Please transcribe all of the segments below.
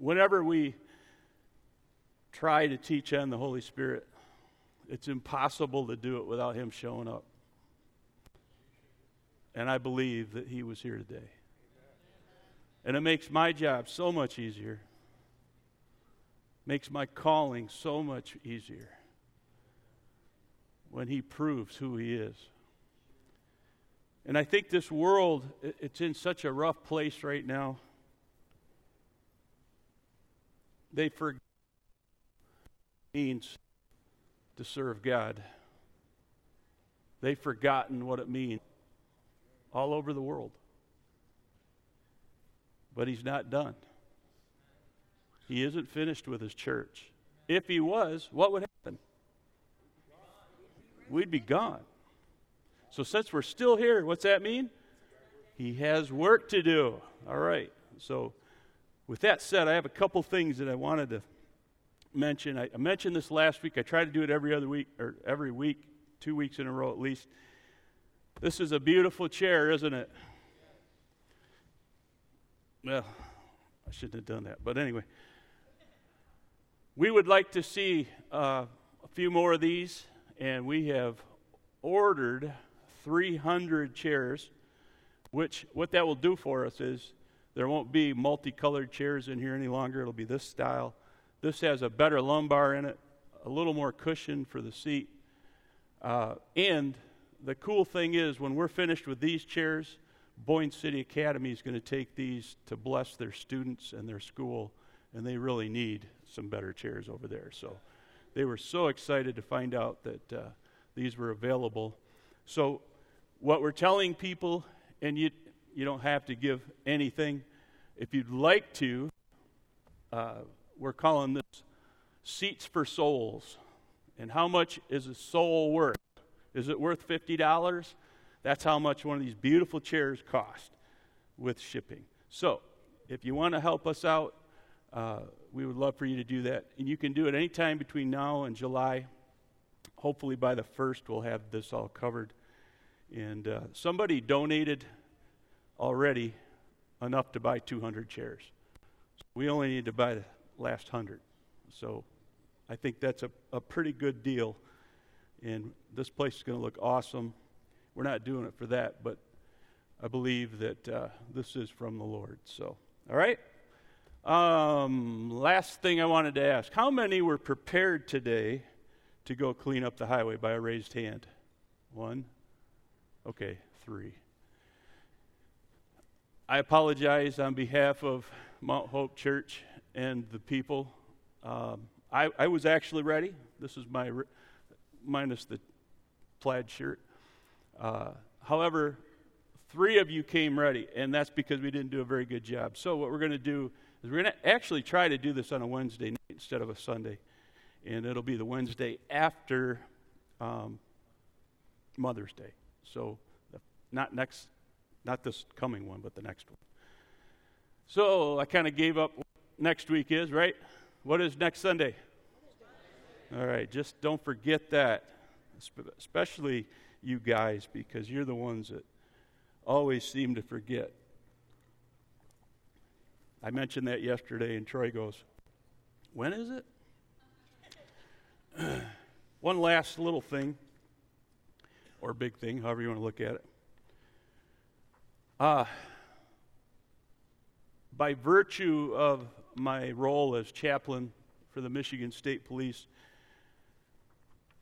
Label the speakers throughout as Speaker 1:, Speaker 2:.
Speaker 1: whenever we try to teach on the Holy Spirit, it's impossible to do it without Him showing up. And I believe that He was here today. And it makes my job so much easier, makes my calling so much easier when He proves who He is. And I think this world, it's in such a rough place right now. They forget means to serve God. They've forgotten what it means all over the world. But he's not done. He isn't finished with his church. If he was, what would happen? We'd be gone. So, since we're still here, what's that mean? He has work to do. All right. So, with that said, I have a couple things that I wanted to mention. I, I mentioned this last week. I try to do it every other week, or every week, two weeks in a row at least. This is a beautiful chair, isn't it? Well, I shouldn't have done that. But anyway, we would like to see uh, a few more of these, and we have ordered 300 chairs, which what that will do for us is there won't be multicolored chairs in here any longer. It'll be this style. This has a better lumbar in it, a little more cushion for the seat. Uh, and the cool thing is, when we're finished with these chairs, Boyne City Academy is going to take these to bless their students and their school, and they really need some better chairs over there. So they were so excited to find out that uh, these were available. So what we're telling people, and you, you don't have to give anything. If you'd like to, uh, we're calling this Seats for Souls. And how much is a soul worth? Is it worth $50? That's how much one of these beautiful chairs cost with shipping. So, if you want to help us out, uh, we would love for you to do that. And you can do it anytime between now and July. Hopefully, by the 1st, we'll have this all covered. And uh, somebody donated already enough to buy 200 chairs. We only need to buy the last 100. So I think that's a, a pretty good deal. And this place is going to look awesome. We're not doing it for that, but I believe that uh, this is from the Lord. So, all right. Um, last thing I wanted to ask How many were prepared today to go clean up the highway by a raised hand? One, Okay, three. I apologize on behalf of Mount Hope Church and the people. Um, I, I, was actually ready. This is my, minus the plaid shirt. Uh, however, three of you came ready, and that's because we didn't do a very good job. So, what we're going to do is we're going to actually try to do this on a Wednesday night instead of a Sunday. And it'll be the Wednesday after um, Mother's Day. So, not next, not this coming one, but the next one. So I kind of gave up next week is, right? What is next Sunday? All right, just don't forget that, especially you guys, because you're the ones that always seem to forget. I mentioned that yesterday, and Troy goes, When is it? One last little thing or big thing, however you want to look at it. Uh, by virtue of my role as chaplain for the Michigan State Police,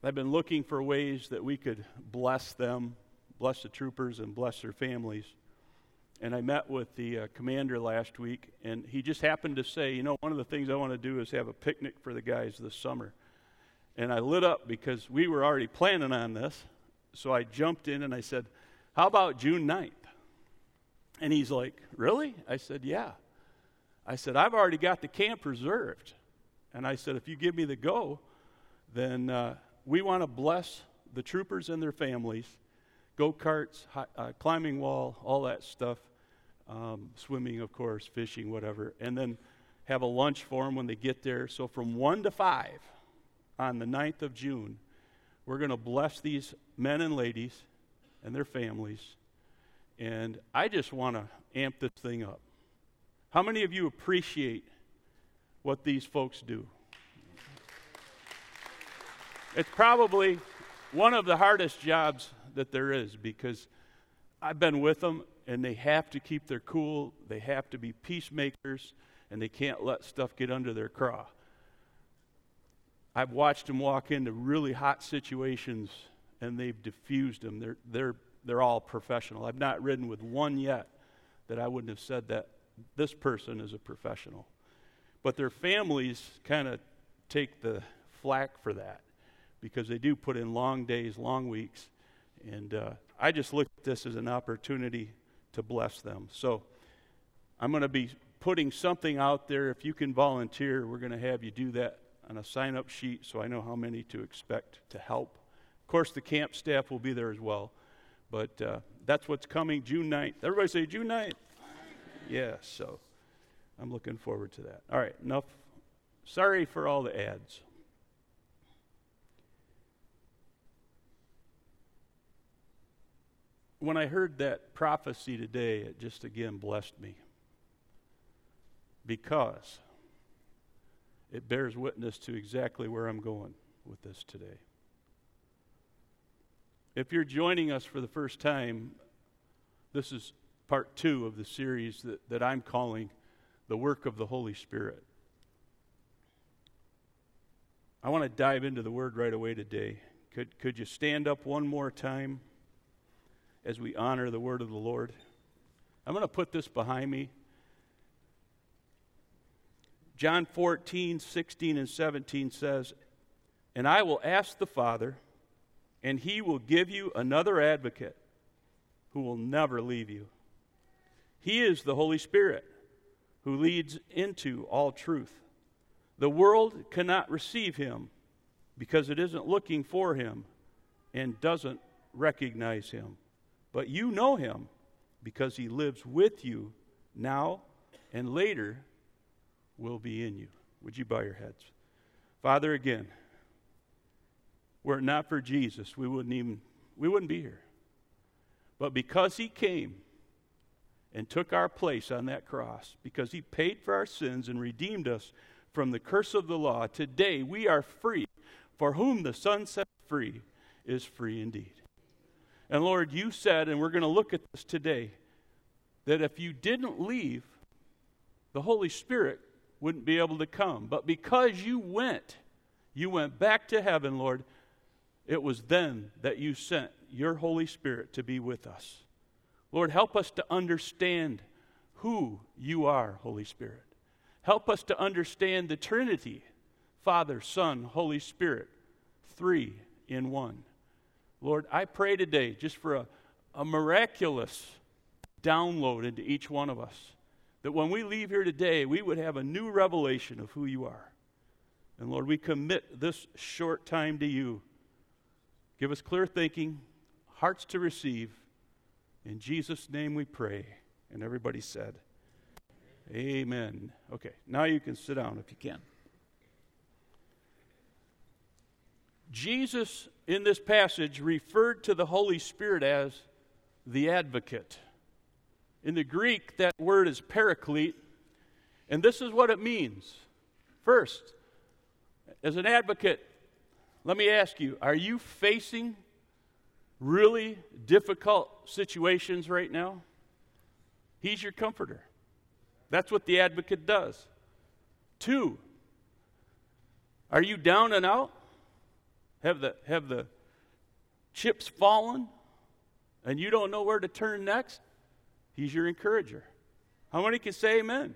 Speaker 1: I've been looking for ways that we could bless them, bless the troopers, and bless their families. And I met with the uh, commander last week, and he just happened to say, You know, one of the things I want to do is have a picnic for the guys this summer. And I lit up because we were already planning on this. So I jumped in and I said, How about June 9th? And he's like, Really? I said, Yeah. I said, I've already got the camp reserved. And I said, If you give me the go, then uh, we want to bless the troopers and their families, go karts, uh, climbing wall, all that stuff, um, swimming, of course, fishing, whatever, and then have a lunch for them when they get there. So from 1 to 5 on the 9th of June, we're going to bless these men and ladies and their families. And I just want to amp this thing up. How many of you appreciate what these folks do. It's probably one of the hardest jobs that there is because I've been with them and they have to keep their cool, they have to be peacemakers, and they can't let stuff get under their craw. I've watched them walk into really hot situations and they've diffused them. They're, they're, they're all professional. I've not ridden with one yet that I wouldn't have said that this person is a professional. But their families kind of take the flack for that because they do put in long days, long weeks. And uh, I just look at this as an opportunity to bless them. So I'm going to be putting something out there. If you can volunteer, we're going to have you do that on a sign up sheet so I know how many to expect to help. Of course, the camp staff will be there as well. But uh, that's what's coming June 9th. Everybody say June 9th. Yeah, so I'm looking forward to that. All right, enough. Sorry for all the ads. When I heard that prophecy today, it just again blessed me because it bears witness to exactly where I'm going with this today. If you're joining us for the first time, this is part two of the series that, that I'm calling The Work of the Holy Spirit. I want to dive into the word right away today. Could, could you stand up one more time as we honor the word of the Lord? I'm going to put this behind me. John 14, 16, and 17 says, And I will ask the Father, and he will give you another advocate who will never leave you he is the Holy Spirit who leads into all truth. The world cannot receive him because it isn't looking for him and doesn't recognize him. But you know him because he lives with you now and later will be in you. Would you bow your heads? Father, again, were it not for Jesus, we wouldn't even we wouldn't be here. But because he came, and took our place on that cross because he paid for our sins and redeemed us from the curse of the law. Today we are free. For whom the Son sets free is free indeed. And Lord, you said, and we're going to look at this today, that if you didn't leave, the Holy Spirit wouldn't be able to come. But because you went, you went back to heaven, Lord, it was then that you sent your Holy Spirit to be with us. Lord, help us to understand who you are, Holy Spirit. Help us to understand the Trinity Father, Son, Holy Spirit, three in one. Lord, I pray today just for a, a miraculous download into each one of us. That when we leave here today, we would have a new revelation of who you are. And Lord, we commit this short time to you. Give us clear thinking, hearts to receive, in Jesus' name we pray. And everybody said, Amen. Okay, now you can sit down if you can. Jesus, in this passage, referred to the Holy Spirit as the advocate. In the Greek, that word is paraclete, and this is what it means. First, as an advocate, let me ask you are you facing really difficult situations right now, He's your comforter. That's what the advocate does. Two, are you down and out? Have the, have the chips fallen and you don't know where to turn next? He's your encourager. How many can say amen? amen?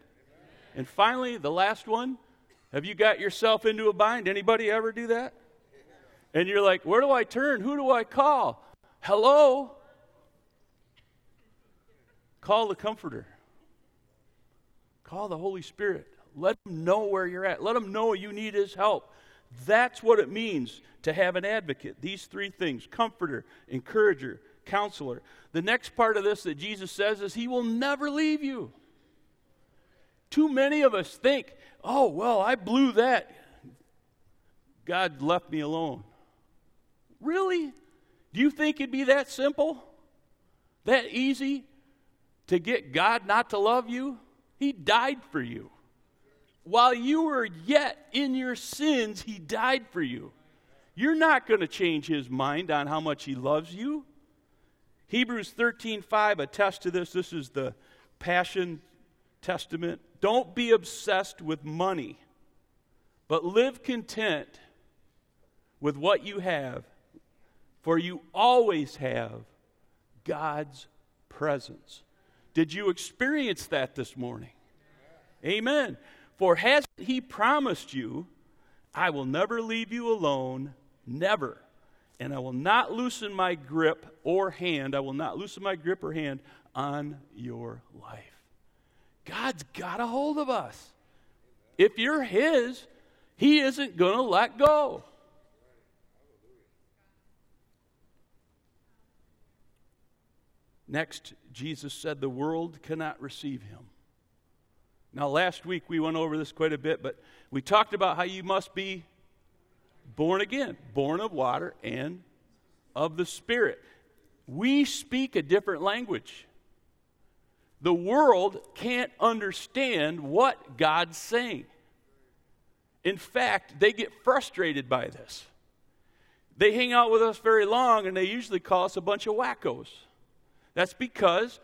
Speaker 1: And finally, the last one, have you got yourself into a bind? Anybody ever do that? And you're like, where do I turn? Who do I call? Hello? Call the Comforter. Call the Holy Spirit. Let them know where you're at. Let them know you need His help. That's what it means to have an advocate. These three things comforter, encourager, counselor. The next part of this that Jesus says is He will never leave you. Too many of us think, oh, well, I blew that. God left me alone. Really? Do you think it'd be that simple? That easy to get God not to love you? He died for you. while you were yet in your sins, he died for you. You're not going to change his mind on how much he loves you. Hebrews 13:5 attests to this. This is the Passion Testament. Don't be obsessed with money, but live content with what you have, for you always have God's presence. Did you experience that this morning? Amen. For hasn't he promised you, I will never leave you alone, never. And I will not loosen my grip or hand, I will not loosen my grip or hand on your life. God's got a hold of us. If you're his, he isn't going to let go. Next, Jesus said the world cannot receive him. Now, last week we went over this quite a bit, but we talked about how you must be born again, born of water and of the Spirit. We speak a different language. The world can't understand what God's saying. In fact, they get frustrated by this. They hang out with us very long and they usually call us a bunch of wackos. That's because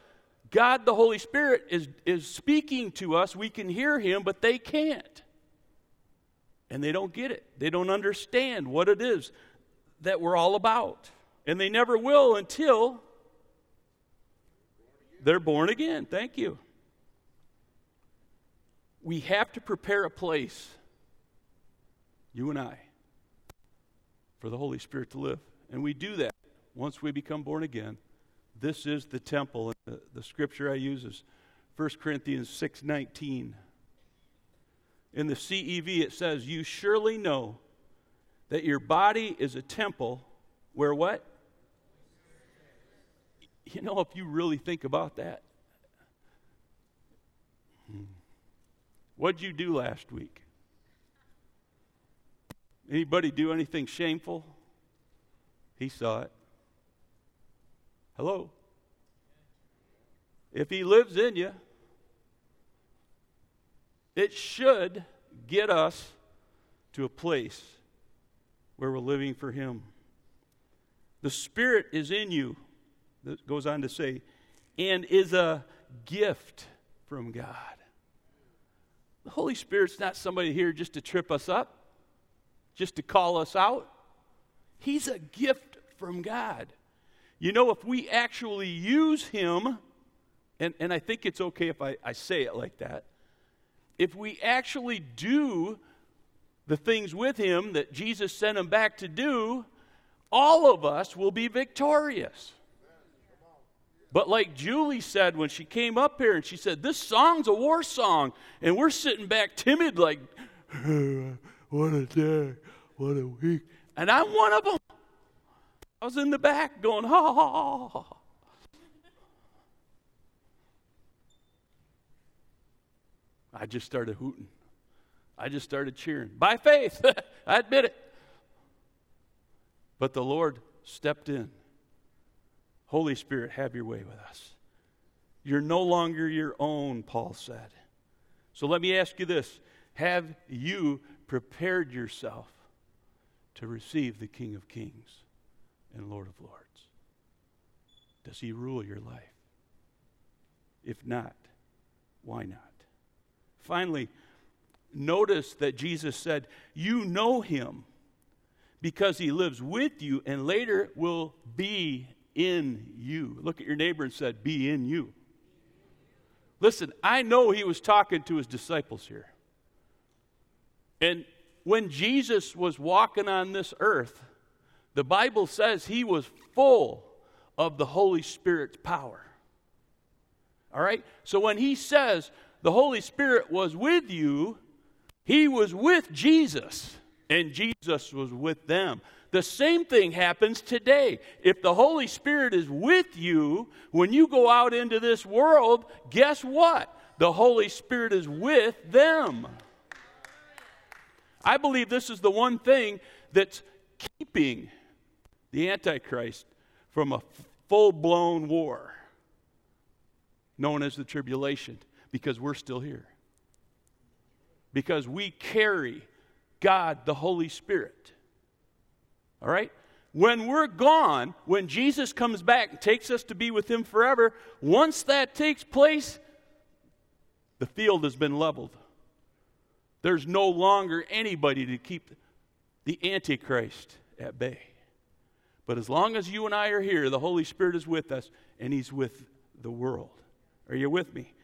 Speaker 1: God, the Holy Spirit, is, is speaking to us. We can hear Him, but they can't. And they don't get it. They don't understand what it is that we're all about. And they never will until they're born again. Thank you. We have to prepare a place, you and I, for the Holy Spirit to live. And we do that once we become born again this is the temple. The, the scripture I use is 1 Corinthians 6:19. In the CEV it says, "You surely know that your body is a temple where what? You know, if you really think about that, hmm. what'd you do last week? Anybody do anything shameful? He saw it. Hello? If He lives in you, it should get us to a place where we're living for Him. The Spirit is in you, that goes on to say, and is a gift from God. The Holy Spirit's not somebody here just to trip us up, just to call us out. He's a gift from God. You know, if we actually use him, and, and I think it's okay if I, I say it like that, if we actually do the things with him that Jesus sent him back to do, all of us will be victorious. But like Julie said when she came up here and she said, This song's a war song. And we're sitting back timid, like, what a day, what a week. And I'm one of them. I was in the back going, ha ha ha. I just started hooting. I just started cheering. By faith, I admit it. But the Lord stepped in. Holy Spirit, have your way with us. You're no longer your own, Paul said. So let me ask you this Have you prepared yourself to receive the King of Kings? And Lord of Lords? Does he rule your life? If not, why not? Finally, notice that Jesus said, You know him because he lives with you and later will be in you. Look at your neighbor and said, Be in you. Listen, I know he was talking to his disciples here. And when Jesus was walking on this earth, the Bible says he was full of the Holy Spirit's power. All right? So when he says the Holy Spirit was with you, he was with Jesus, and Jesus was with them. The same thing happens today. If the Holy Spirit is with you, when you go out into this world, guess what? The Holy Spirit is with them. I believe this is the one thing that's keeping the Antichrist from a full blown war known as the tribulation because we're still here. because we carry God, the Holy Spirit. All right? When we're gone, when Jesus comes back and takes us to be with Him forever, once that takes place, the field has been leveled. There's no longer anybody to keep the Antichrist at bay. But as long as you and I are here, the Holy Spirit is with us and He's with the world. Are you with me?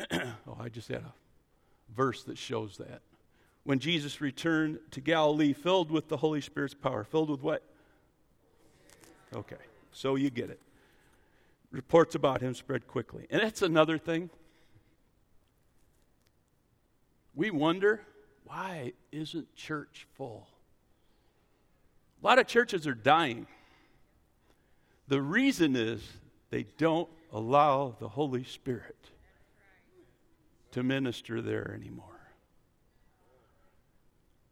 Speaker 1: oh, I just had a verse that shows that. When Jesus returned to Galilee, filled with the Holy Spirit's power. Filled with what? Okay, so you get it. Reports about him spread quickly. And that's another thing. We wonder why isn't church full? A lot of churches are dying. The reason is they don't allow the Holy Spirit to minister there anymore.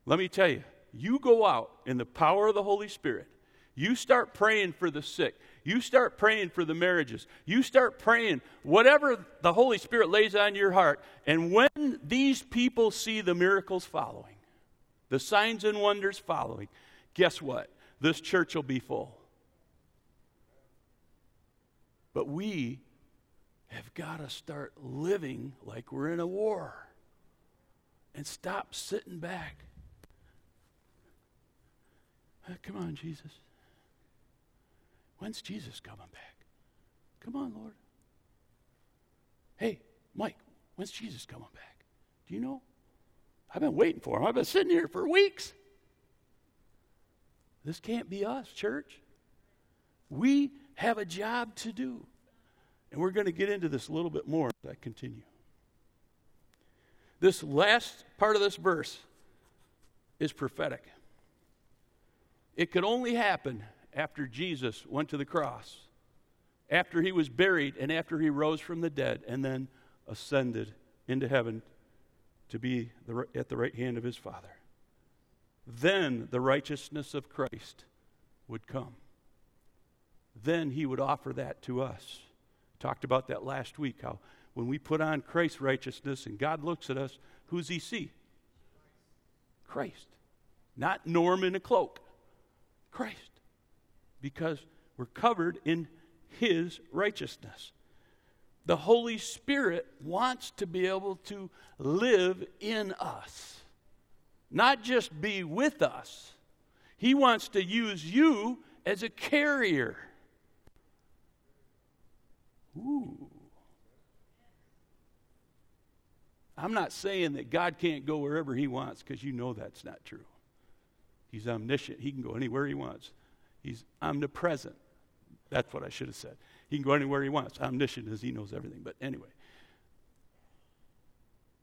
Speaker 1: Let me tell you, you go out in the power of the Holy Spirit, you start praying for the sick, you start praying for the marriages, you start praying whatever the Holy Spirit lays on your heart, and when these people see the miracles following, the signs and wonders following, guess what? This church will be full. But we have got to start living like we're in a war and stop sitting back. Uh, come on, Jesus. When's Jesus coming back? Come on, Lord. Hey, Mike, when's Jesus coming back? Do you know? I've been waiting for him. I've been sitting here for weeks. This can't be us, church. We have a job to do. And we're going to get into this a little bit more as I continue. This last part of this verse is prophetic. It could only happen after Jesus went to the cross, after he was buried, and after he rose from the dead, and then ascended into heaven to be at the right hand of his Father. Then the righteousness of Christ would come. Then he would offer that to us. Talked about that last week, how when we put on Christ's righteousness and God looks at us, who's he see? Christ. Not Norm in a cloak. Christ. Because we're covered in his righteousness. The Holy Spirit wants to be able to live in us, not just be with us. He wants to use you as a carrier. Ooh. I'm not saying that God can't go wherever He wants because you know that's not true. He's omniscient, He can go anywhere He wants. He's omnipresent. That's what I should have said. He can go anywhere He wants. Omniscient as He knows everything. But anyway,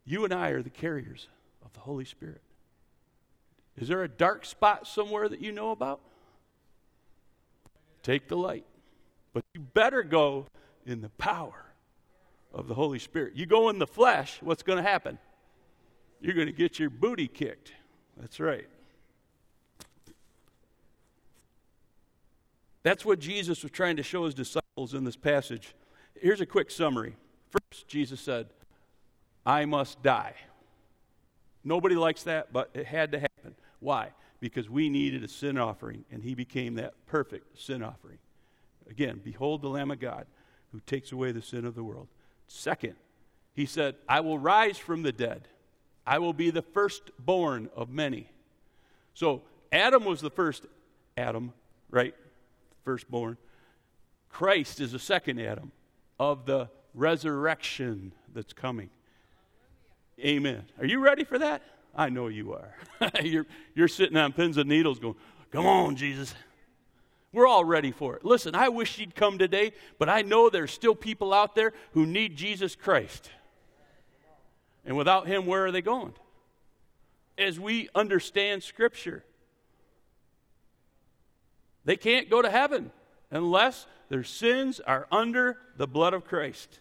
Speaker 1: you and I are the carriers of the Holy Spirit. Is there a dark spot somewhere that you know about? Take the light. But you better go in the power of the Holy Spirit. You go in the flesh, what's going to happen? You're going to get your booty kicked. That's right. That's what Jesus was trying to show his disciples in this passage. Here's a quick summary. First, Jesus said, I must die. Nobody likes that, but it had to happen. Why? Because we needed a sin offering, and he became that perfect sin offering. Again, behold the Lamb of God who takes away the sin of the world. Second, he said, I will rise from the dead. I will be the firstborn of many. So Adam was the first Adam, right? Firstborn. Christ is the second Adam of the resurrection that's coming. Amen. Are you ready for that? I know you are. you're, you're sitting on pins and needles going, Come on, Jesus. We're all ready for it. Listen, I wish you'd come today, but I know there's still people out there who need Jesus Christ. And without him, where are they going? As we understand Scripture, they can't go to heaven unless their sins are under the blood of Christ.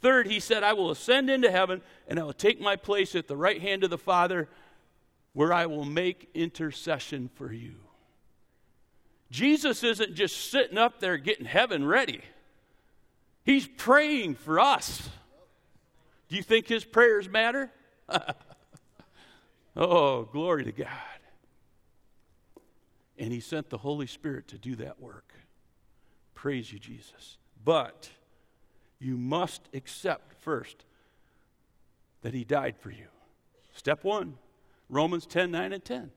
Speaker 1: Third, he said, I will ascend into heaven and I will take my place at the right hand of the Father where I will make intercession for you. Jesus isn't just sitting up there getting heaven ready, He's praying for us Do you think his prayers matter? oh, glory to God. And he sent the Holy Spirit to do that work. Praise you, Jesus. But you must accept first that he died for you. Step one Romans 10 9 and 10.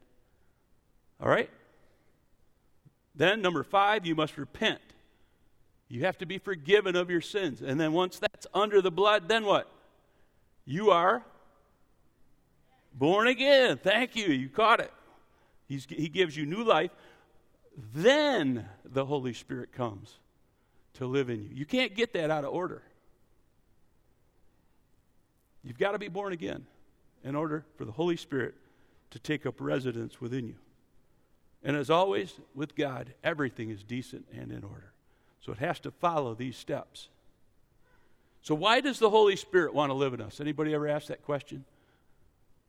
Speaker 1: All right? Then, number five, you must repent. You have to be forgiven of your sins. And then, once that's under the blood, then what? You are born again. Thank you. You caught it. He's, he gives you new life. Then the Holy Spirit comes to live in you. You can't get that out of order. You've got to be born again in order for the Holy Spirit to take up residence within you. And as always, with God, everything is decent and in order. So it has to follow these steps. So why does the Holy Spirit want to live in us? Anybody ever ask that question?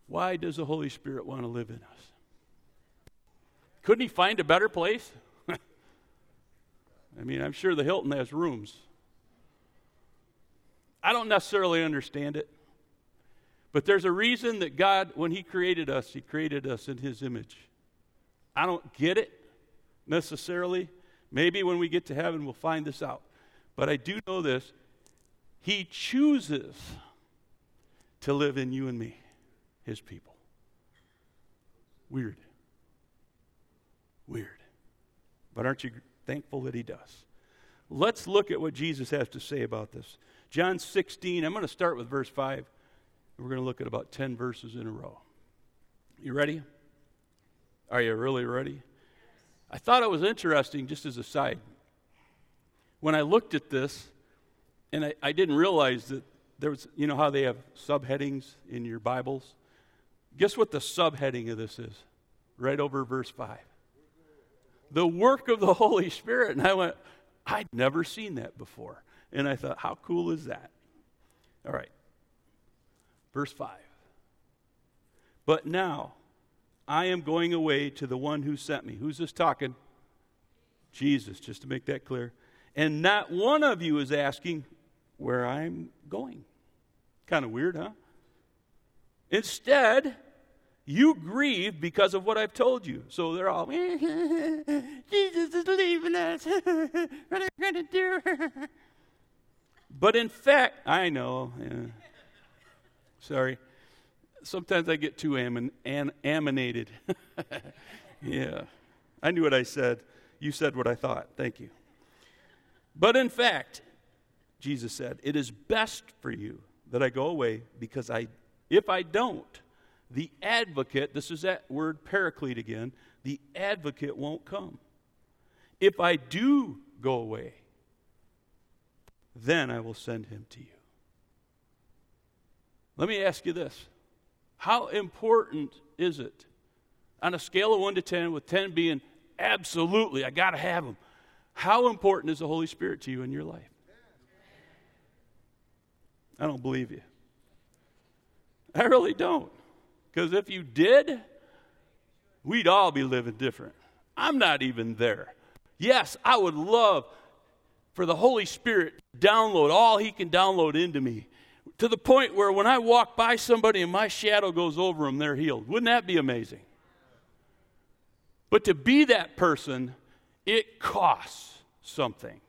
Speaker 1: Why does the Holy Spirit want to live in us? Couldn't he find a better place? I'm sure the Hilton has rooms. I don't necessarily understand it. But there's a reason that God, when He created us, He created us in His image. I don't get it necessarily. Maybe when we get to heaven, we'll find this out. But I do know this He chooses to live in you and me, His people. Weird. Weird. But aren't you thankful that He does? Let's look at what Jesus has to say about this. John 16, I'm going to start with verse 5. We're going to look at about 10 verses in a row. You ready? Are you really ready? I thought it was interesting, just as a side. When I looked at this, and I, I didn't realize that there was, you know how they have subheadings in your Bibles? Guess what the subheading of this is? Right over verse 5. The work of the Holy Spirit. And I went, I'd never seen that before. And I thought, how cool is that? All right. Verse 5. But now I am going away to the one who sent me. Who's this talking? Jesus, just to make that clear. And not one of you is asking where I'm going. Kind of weird, huh? Instead, you grieve because of what I've told you. So they're all, Jesus is leaving us. what are we going to do? but in fact, I know. Yeah. Sorry. Sometimes I get too am- an- aminated. yeah. I knew what I said. You said what I thought. Thank you. But in fact, Jesus said, it is best for you that I go away because I, if I don't, the advocate, this is that word paraclete again, the advocate won't come. If I do go away, then I will send him to you. Let me ask you this How important is it on a scale of 1 to 10, with 10 being absolutely, I got to have him? How important is the Holy Spirit to you in your life? I don't believe you. I really don't. Because if you did, we'd all be living different. I'm not even there. Yes, I would love for the Holy Spirit to download all He can download into me to the point where when I walk by somebody and my shadow goes over them, they're healed. Wouldn't that be amazing? But to be that person, it costs something.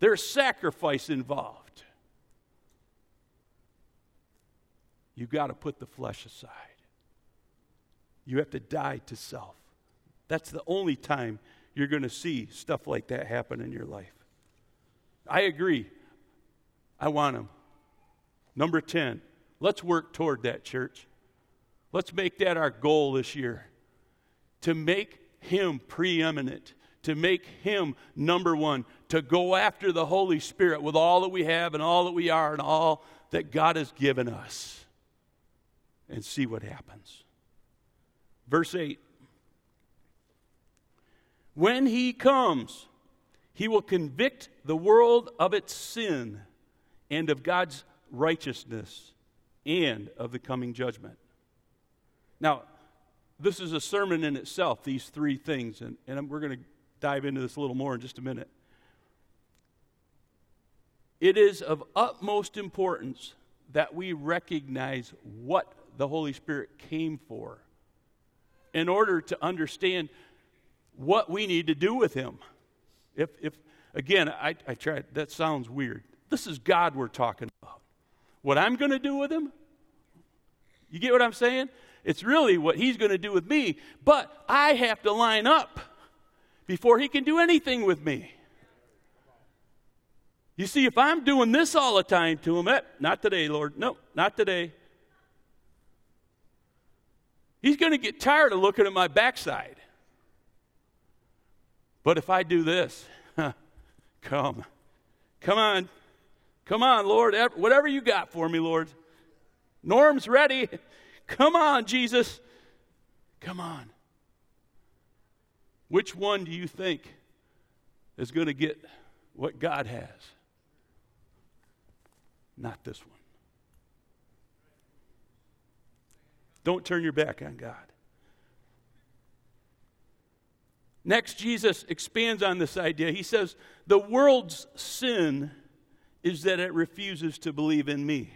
Speaker 1: There's sacrifice involved. You've got to put the flesh aside. You have to die to self. That's the only time you're going to see stuff like that happen in your life. I agree. I want him. Number 10, let's work toward that, church. Let's make that our goal this year to make him preeminent, to make him number one, to go after the Holy Spirit with all that we have and all that we are and all that God has given us and see what happens. Verse 8 When he comes, he will convict the world of its sin and of God's righteousness and of the coming judgment. Now, this is a sermon in itself, these three things, and, and we're going to dive into this a little more in just a minute. it is of utmost importance that we recognize what the Holy Spirit came for in order to understand what we need to do with Him. If, if again, I, I tried, that sounds weird. This is God we're talking about. What I'm going to do with Him, you get what I'm saying? It's really what He's going to do with me, but I have to line up before He can do anything with me. You see, if I'm doing this all the time to him, eh, not today, Lord. No, not today. He's going to get tired of looking at my backside. But if I do this, come. Come on. Come on, Lord. Whatever you got for me, Lord. Norm's ready. Come on, Jesus. Come on. Which one do you think is going to get what God has? Not this one. Don't turn your back on God. Next, Jesus expands on this idea. He says, The world's sin is that it refuses to believe in me.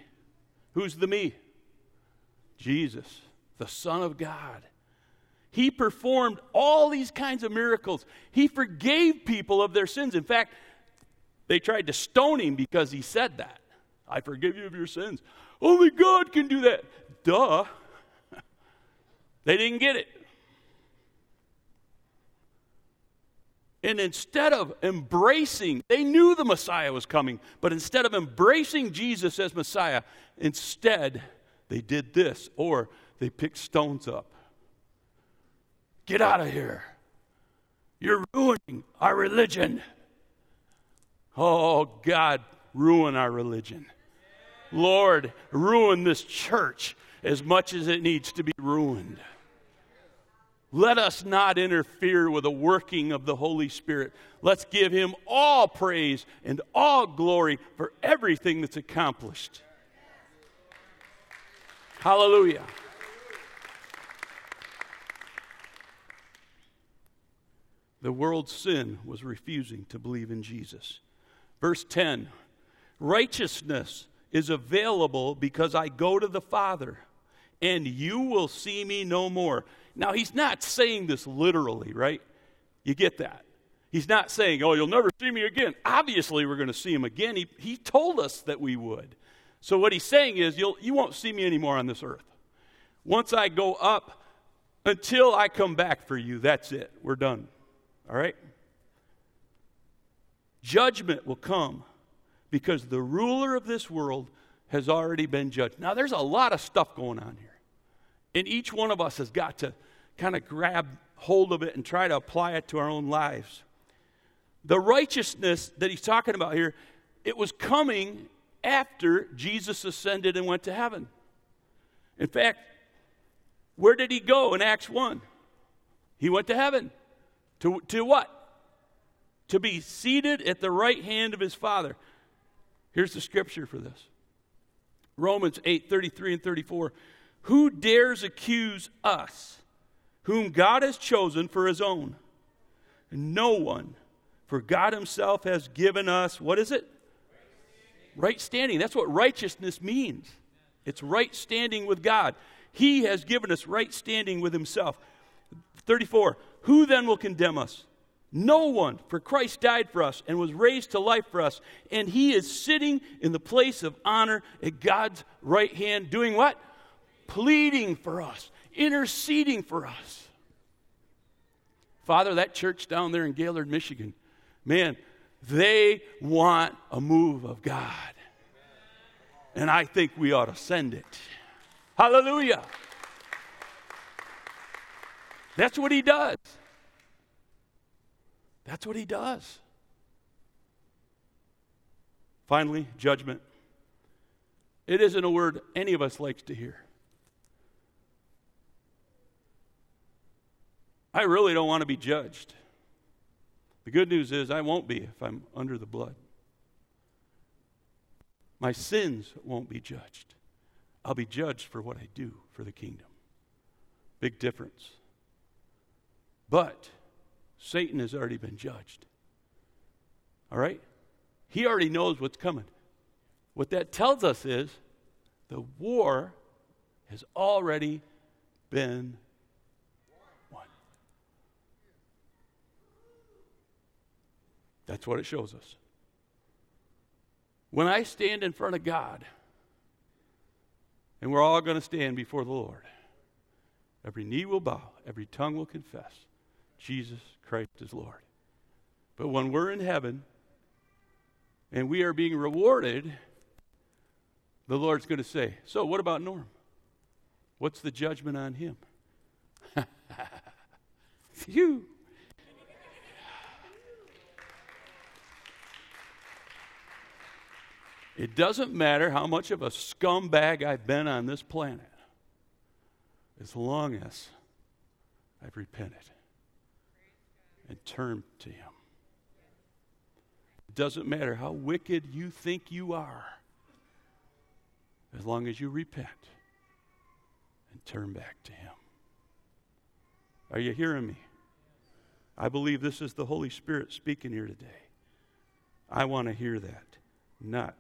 Speaker 1: Who's the me? Jesus, the Son of God. He performed all these kinds of miracles. He forgave people of their sins. In fact, they tried to stone him because he said that. I forgive you of your sins. Oh Only God can do that. Duh. They didn't get it. And instead of embracing, they knew the Messiah was coming, but instead of embracing Jesus as Messiah, instead they did this, or they picked stones up. Get out of here. You're ruining our religion. Oh, God, ruin our religion. Lord, ruin this church as much as it needs to be ruined. Let us not interfere with the working of the Holy Spirit. Let's give him all praise and all glory for everything that's accomplished. Hallelujah. The world's sin was refusing to believe in Jesus. Verse 10 Righteousness is available because I go to the Father, and you will see me no more. Now, he's not saying this literally, right? You get that. He's not saying, oh, you'll never see me again. Obviously, we're going to see him again. He, he told us that we would. So, what he's saying is, you'll, you won't see me anymore on this earth. Once I go up, until I come back for you, that's it. We're done. All right? Judgment will come because the ruler of this world has already been judged. Now, there's a lot of stuff going on here. And each one of us has got to kind of grab hold of it and try to apply it to our own lives. The righteousness that he's talking about here, it was coming after Jesus ascended and went to heaven. In fact, where did he go in Acts 1? He went to heaven. To, to what? To be seated at the right hand of his Father. Here's the scripture for this Romans 8 33 and 34. Who dares accuse us, whom God has chosen for his own? No one. For God himself has given us, what is it? Right standing. That's what righteousness means. It's right standing with God. He has given us right standing with himself. 34. Who then will condemn us? No one, for Christ died for us and was raised to life for us. And he is sitting in the place of honor at God's right hand, doing what? Pleading for us, interceding for us. Father, that church down there in Gaylord, Michigan, man, they want a move of God. And I think we ought to send it. Hallelujah. That's what he does. That's what he does. Finally, judgment. It isn't a word any of us likes to hear. I really don't want to be judged. The good news is I won't be if I'm under the blood. My sins won't be judged. I'll be judged for what I do for the kingdom. Big difference. But Satan has already been judged. All right? He already knows what's coming. What that tells us is the war has already been That's what it shows us. When I stand in front of God, and we're all going to stand before the Lord, every knee will bow, every tongue will confess Jesus Christ is Lord. But when we're in heaven and we are being rewarded, the Lord's going to say, So, what about Norm? What's the judgment on him? you. It doesn't matter how much of a scumbag I've been on this planet, as long as I've repented and turned to Him. It doesn't matter how wicked you think you are, as long as you repent and turn back to Him. Are you hearing me? I believe this is the Holy Spirit speaking here today. I want to hear that, not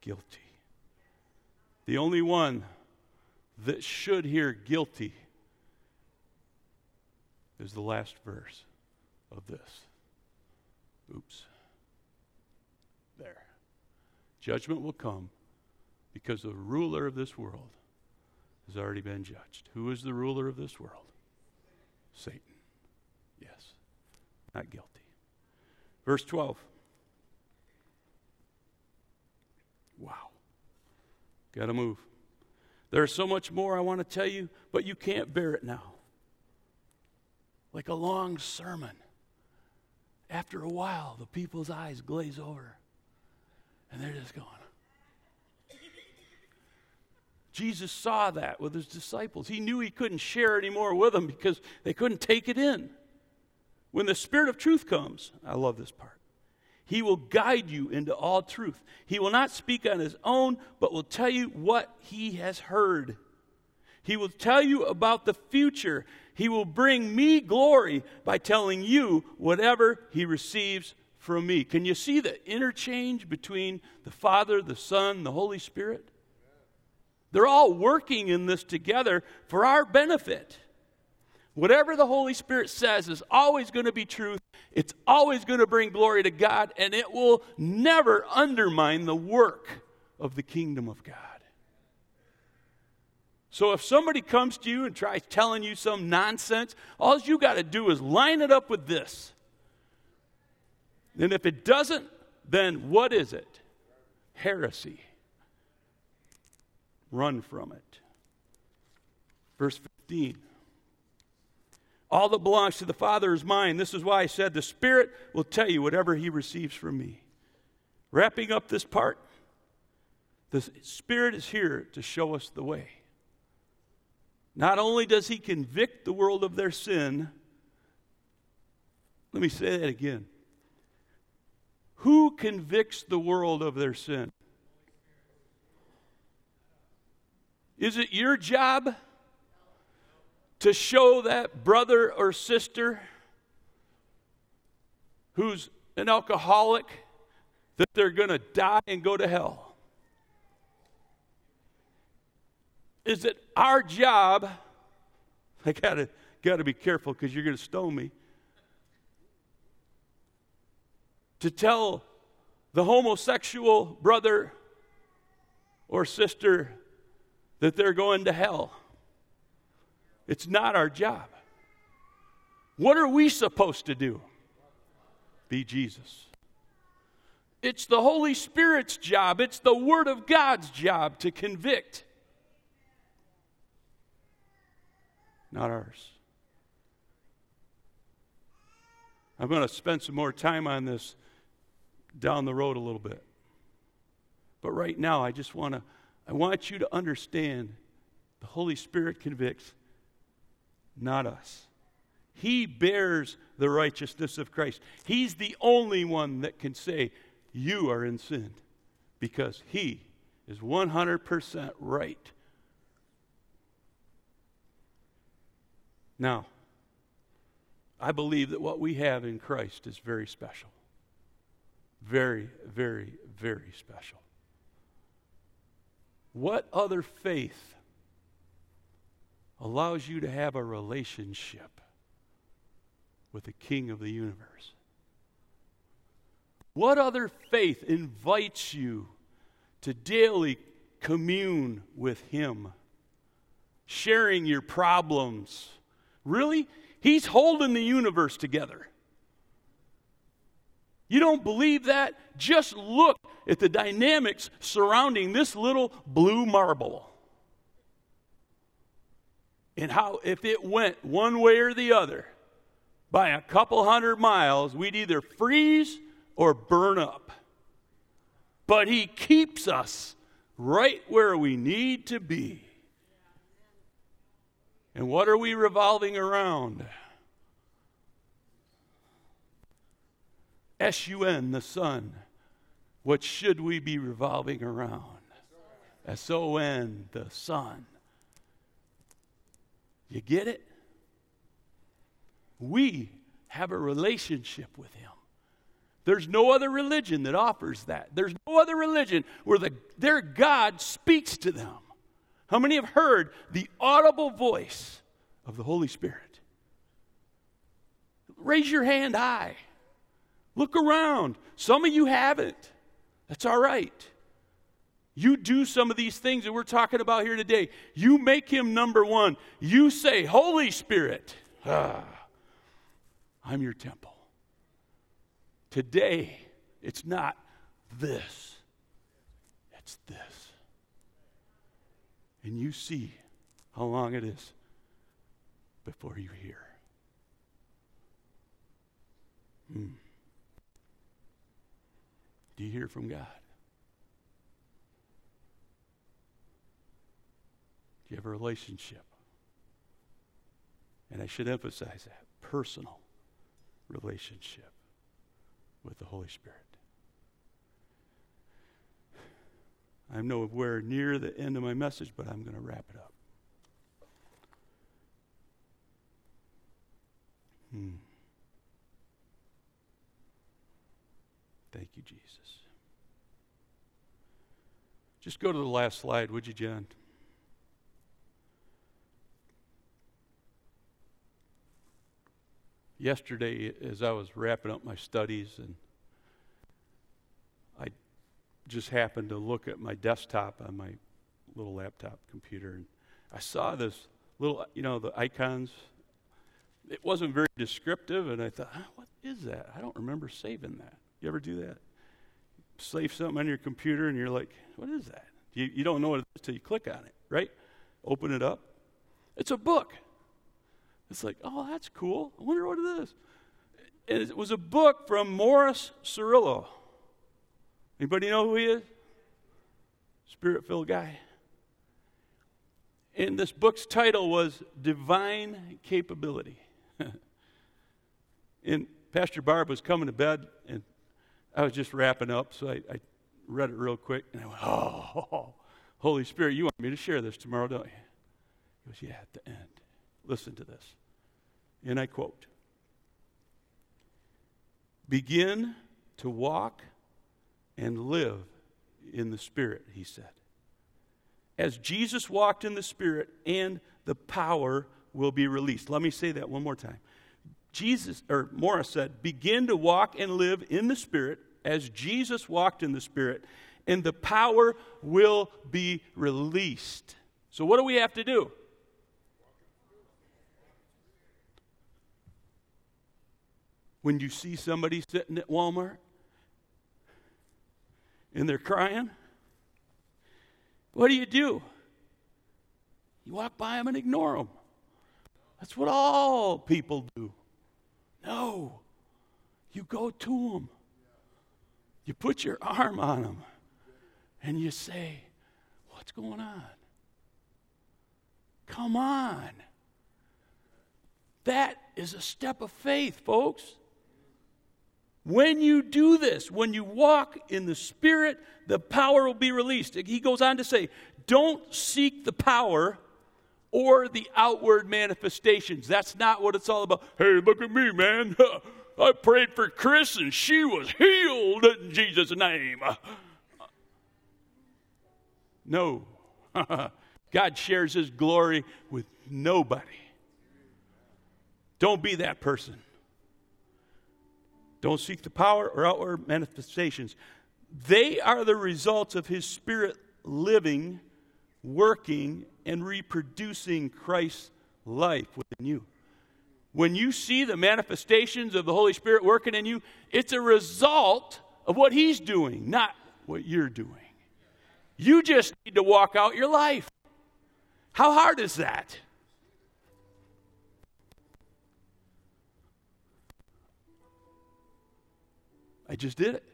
Speaker 1: guilty. The only one that should hear guilty is the last verse of this. Oops. There. Judgment will come because the ruler of this world has already been judged. Who is the ruler of this world? Satan. Yes. Not guilty. Verse 12. Wow. Got to move. There's so much more I want to tell you, but you can't bear it now. Like a long sermon. After a while, the people's eyes glaze over and they're just going. Jesus saw that with his disciples. He knew he couldn't share anymore with them because they couldn't take it in. When the Spirit of truth comes, I love this part. He will guide you into all truth. He will not speak on his own, but will tell you what he has heard. He will tell you about the future. He will bring me glory by telling you whatever he receives from me. Can you see the interchange between the Father, the Son, the Holy Spirit? They're all working in this together for our benefit. Whatever the Holy Spirit says is always going to be truth. It's always going to bring glory to God, and it will never undermine the work of the kingdom of God. So if somebody comes to you and tries telling you some nonsense, all you got to do is line it up with this. And if it doesn't, then what is it? Heresy. Run from it. Verse 15. All that belongs to the Father is mine. This is why I said, The Spirit will tell you whatever He receives from me. Wrapping up this part, the Spirit is here to show us the way. Not only does he convict the world of their sin, let me say that again. Who convicts the world of their sin? Is it your job to show that brother or sister who's an alcoholic that they're going to die and go to hell? is it our job? I gotta gotta be careful because you're gonna stone me. To tell the homosexual brother or sister that they're going to hell. It's not our job. What are we supposed to do? Be Jesus. It's the Holy Spirit's job, it's the Word of God's job to convict. not ours. I'm going to spend some more time on this down the road a little bit. But right now, I just want to, I want you to understand the Holy Spirit convicts, not us. He bears the righteousness of Christ. He's the only one that can say, You are in sin, because He is 100% right Now, I believe that what we have in Christ is very special. Very, very, very special. What other faith allows you to have a relationship with the King of the universe? What other faith invites you to daily commune with Him, sharing your problems? Really? He's holding the universe together. You don't believe that? Just look at the dynamics surrounding this little blue marble. And how, if it went one way or the other, by a couple hundred miles, we'd either freeze or burn up. But He keeps us right where we need to be. And what are we revolving around? S U N, the sun. What should we be revolving around? S O N, the Son. You get it? We have a relationship with Him. There's no other religion that offers that. There's no other religion where the, their God speaks to them. How many have heard the audible voice of the Holy Spirit? Raise your hand high. Look around. Some of you haven't. That's all right. You do some of these things that we're talking about here today. You make him number one. You say, Holy Spirit, ah, I'm your temple. Today, it's not this, it's this. And you see how long it is before you hear. Hmm. Do you hear from God? You have a relationship? And I should emphasize that personal relationship with the Holy Spirit. I'm nowhere near the end of my message, but I'm going to wrap it up. Hmm. Thank you, Jesus. Just go to the last slide, would you, John? Yesterday, as I was wrapping up my studies, and I just happened to look at my desktop on my little laptop computer, and I saw this little, you know, the icons. It wasn't very descriptive, and I thought, what is that? I don't remember saving that. You ever do that? Save something on your computer and you're like, what is that? You, you don't know what it is until you click on it, right? Open it up. It's a book. It's like, oh, that's cool. I wonder what it is. And it was a book from Morris Cerullo. Anybody know who he is? Spirit filled guy. And this book's title was Divine Capability. and Pastor Barb was coming to bed, and I was just wrapping up, so I, I read it real quick, and I went, oh, Holy Spirit, you want me to share this tomorrow, don't you? He goes, yeah, at the end. Listen to this. And I quote Begin to walk and live in the Spirit, he said. As Jesus walked in the Spirit, and the power will be released. Let me say that one more time. Jesus, or Morris said, begin to walk and live in the Spirit as Jesus walked in the Spirit, and the power will be released. So, what do we have to do? When you see somebody sitting at Walmart and they're crying, what do you do? You walk by them and ignore them. That's what all people do. No. You go to them. You put your arm on them and you say, What's going on? Come on. That is a step of faith, folks. When you do this, when you walk in the Spirit, the power will be released. He goes on to say, Don't seek the power or the outward manifestations. That's not what it's all about. Hey, look at me, man. I prayed for Chris and she was healed in Jesus' name. No. God shares his glory with nobody. Don't be that person. Don't seek the power or outward manifestations. They are the results of his spirit living, working, and reproducing Christ's life within you. When you see the manifestations of the Holy Spirit working in you, it's a result of what he's doing, not what you're doing. You just need to walk out your life. How hard is that? I just did it.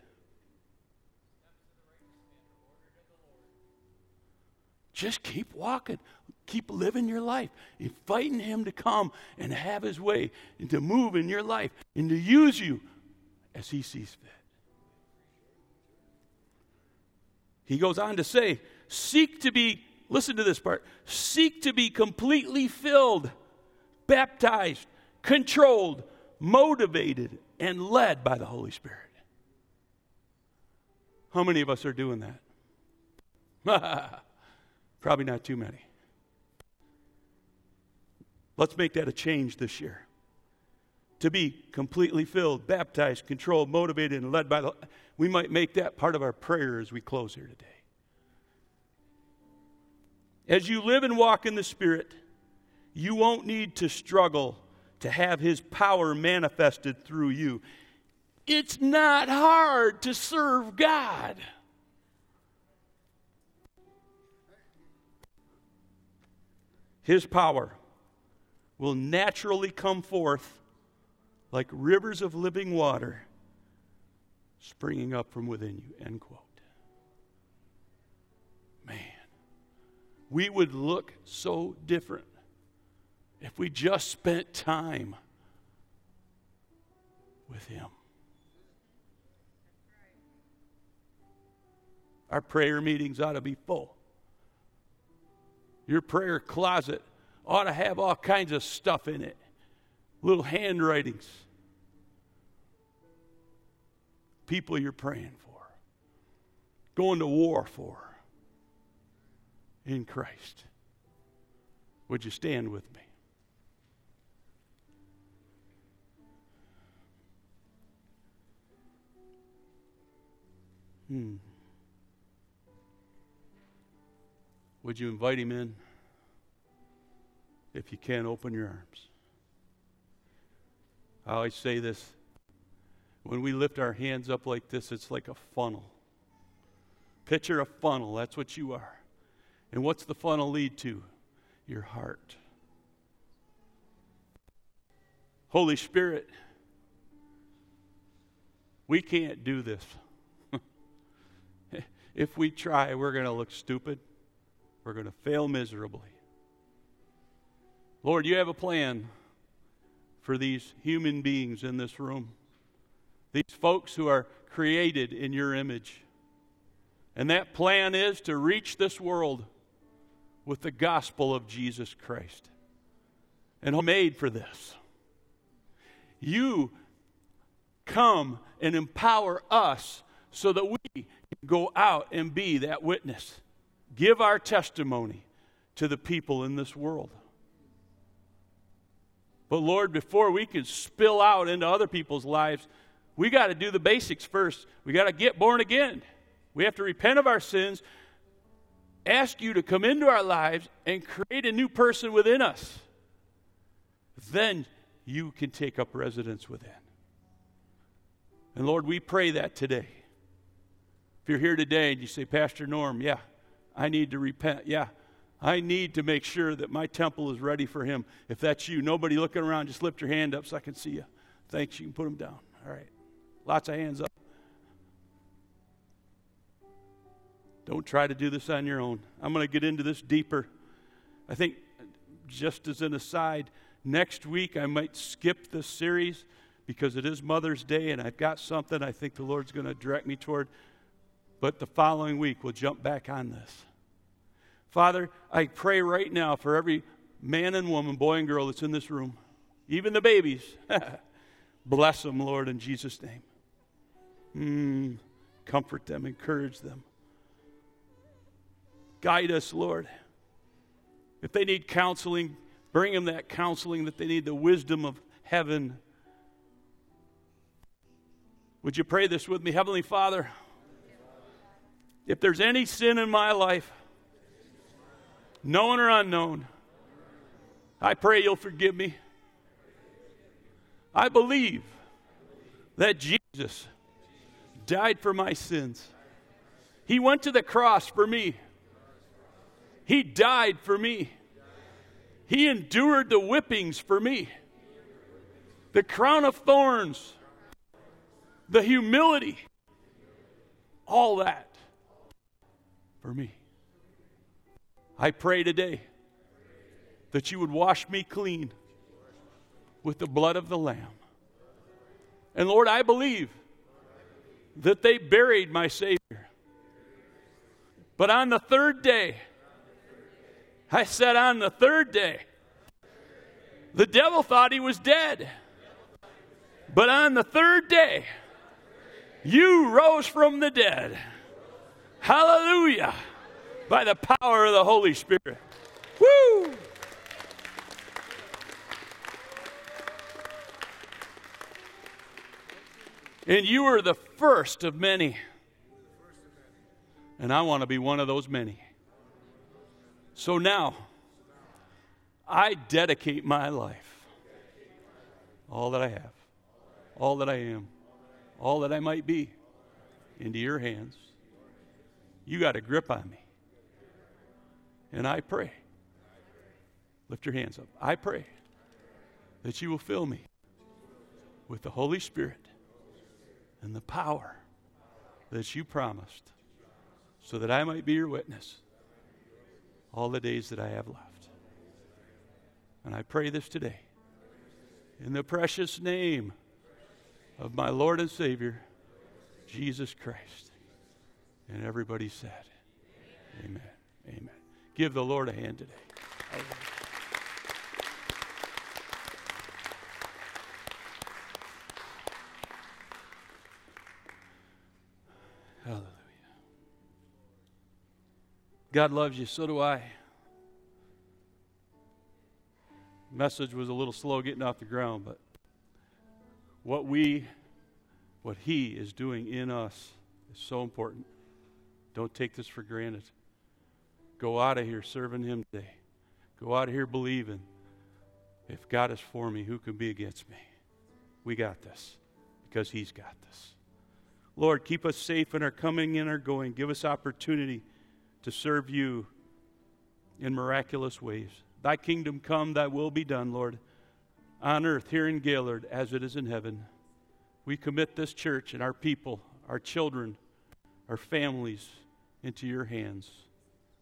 Speaker 1: Just keep walking. Keep living your life, inviting Him to come and have His way, and to move in your life, and to use you as He sees fit. He goes on to say, Seek to be, listen to this part, seek to be completely filled, baptized, controlled, motivated, and led by the Holy Spirit. How many of us are doing that? Probably not too many. Let's make that a change this year. To be completely filled, baptized, controlled, motivated, and led by the. We might make that part of our prayer as we close here today. As you live and walk in the Spirit, you won't need to struggle to have His power manifested through you. It's not hard to serve God. His power will naturally come forth like rivers of living water springing up from within you. End quote. Man, we would look so different if we just spent time with Him. Our prayer meetings ought to be full. Your prayer closet ought to have all kinds of stuff in it little handwritings, people you're praying for, going to war for in Christ. Would you stand with me? Hmm. Would you invite him in? If you can, open your arms. I always say this when we lift our hands up like this, it's like a funnel. Picture a funnel, that's what you are. And what's the funnel lead to? Your heart. Holy Spirit, we can't do this. if we try, we're going to look stupid we're going to fail miserably. Lord, you have a plan for these human beings in this room, these folks who are created in your image. And that plan is to reach this world with the gospel of Jesus Christ. And who made for this. You come and empower us so that we can go out and be that witness give our testimony to the people in this world. But Lord, before we can spill out into other people's lives, we got to do the basics first. We got to get born again. We have to repent of our sins, ask you to come into our lives and create a new person within us. Then you can take up residence within. And Lord, we pray that today. If you're here today and you say, Pastor Norm, yeah, I need to repent. Yeah, I need to make sure that my temple is ready for him. If that's you, nobody looking around, just lift your hand up so I can see you. Thanks. You can put them down. All right. Lots of hands up. Don't try to do this on your own. I'm going to get into this deeper. I think, just as an aside, next week I might skip this series because it is Mother's Day and I've got something I think the Lord's going to direct me toward. But the following week, we'll jump back on this. Father, I pray right now for every man and woman, boy and girl that's in this room, even the babies. Bless them, Lord, in Jesus' name. Mm, comfort them, encourage them. Guide us, Lord. If they need counseling, bring them that counseling that they need, the wisdom of heaven. Would you pray this with me? Heavenly Father, if there's any sin in my life, known or unknown, I pray you'll forgive me. I believe that Jesus died for my sins. He went to the cross for me. He died for me. He endured the whippings for me. The crown of thorns, the humility, all that for me. I pray today that you would wash me clean with the blood of the Lamb. And Lord, I believe that they buried my Savior. But on the third day, I said, on the third day, the devil thought he was dead. But on the third day, you rose from the dead. Hallelujah. By the power of the Holy Spirit. Woo! And you are the first of many. And I want to be one of those many. So now, I dedicate my life, all that I have, all that I am, all that I might be, into your hands. You got a grip on me. And I pray. Lift your hands up. I pray that you will fill me with the Holy Spirit and the power that you promised so that I might be your witness all the days that I have left. And I pray this today in the precious name of my Lord and Savior, Jesus Christ. And everybody said, Amen. Amen. Give the Lord a hand today. Hallelujah. God loves you, so do I. Message was a little slow getting off the ground, but what we, what He is doing in us is so important. Don't take this for granted. Go out of here serving Him today. Go out of here believing if God is for me, who can be against me? We got this because He's got this. Lord, keep us safe in our coming and our going. Give us opportunity to serve you in miraculous ways. Thy kingdom come, thy will be done, Lord, on earth here in Gaylord as it is in heaven. We commit this church and our people, our children, our families into your hands.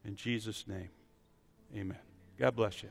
Speaker 1: In Jesus' name, amen. God bless you.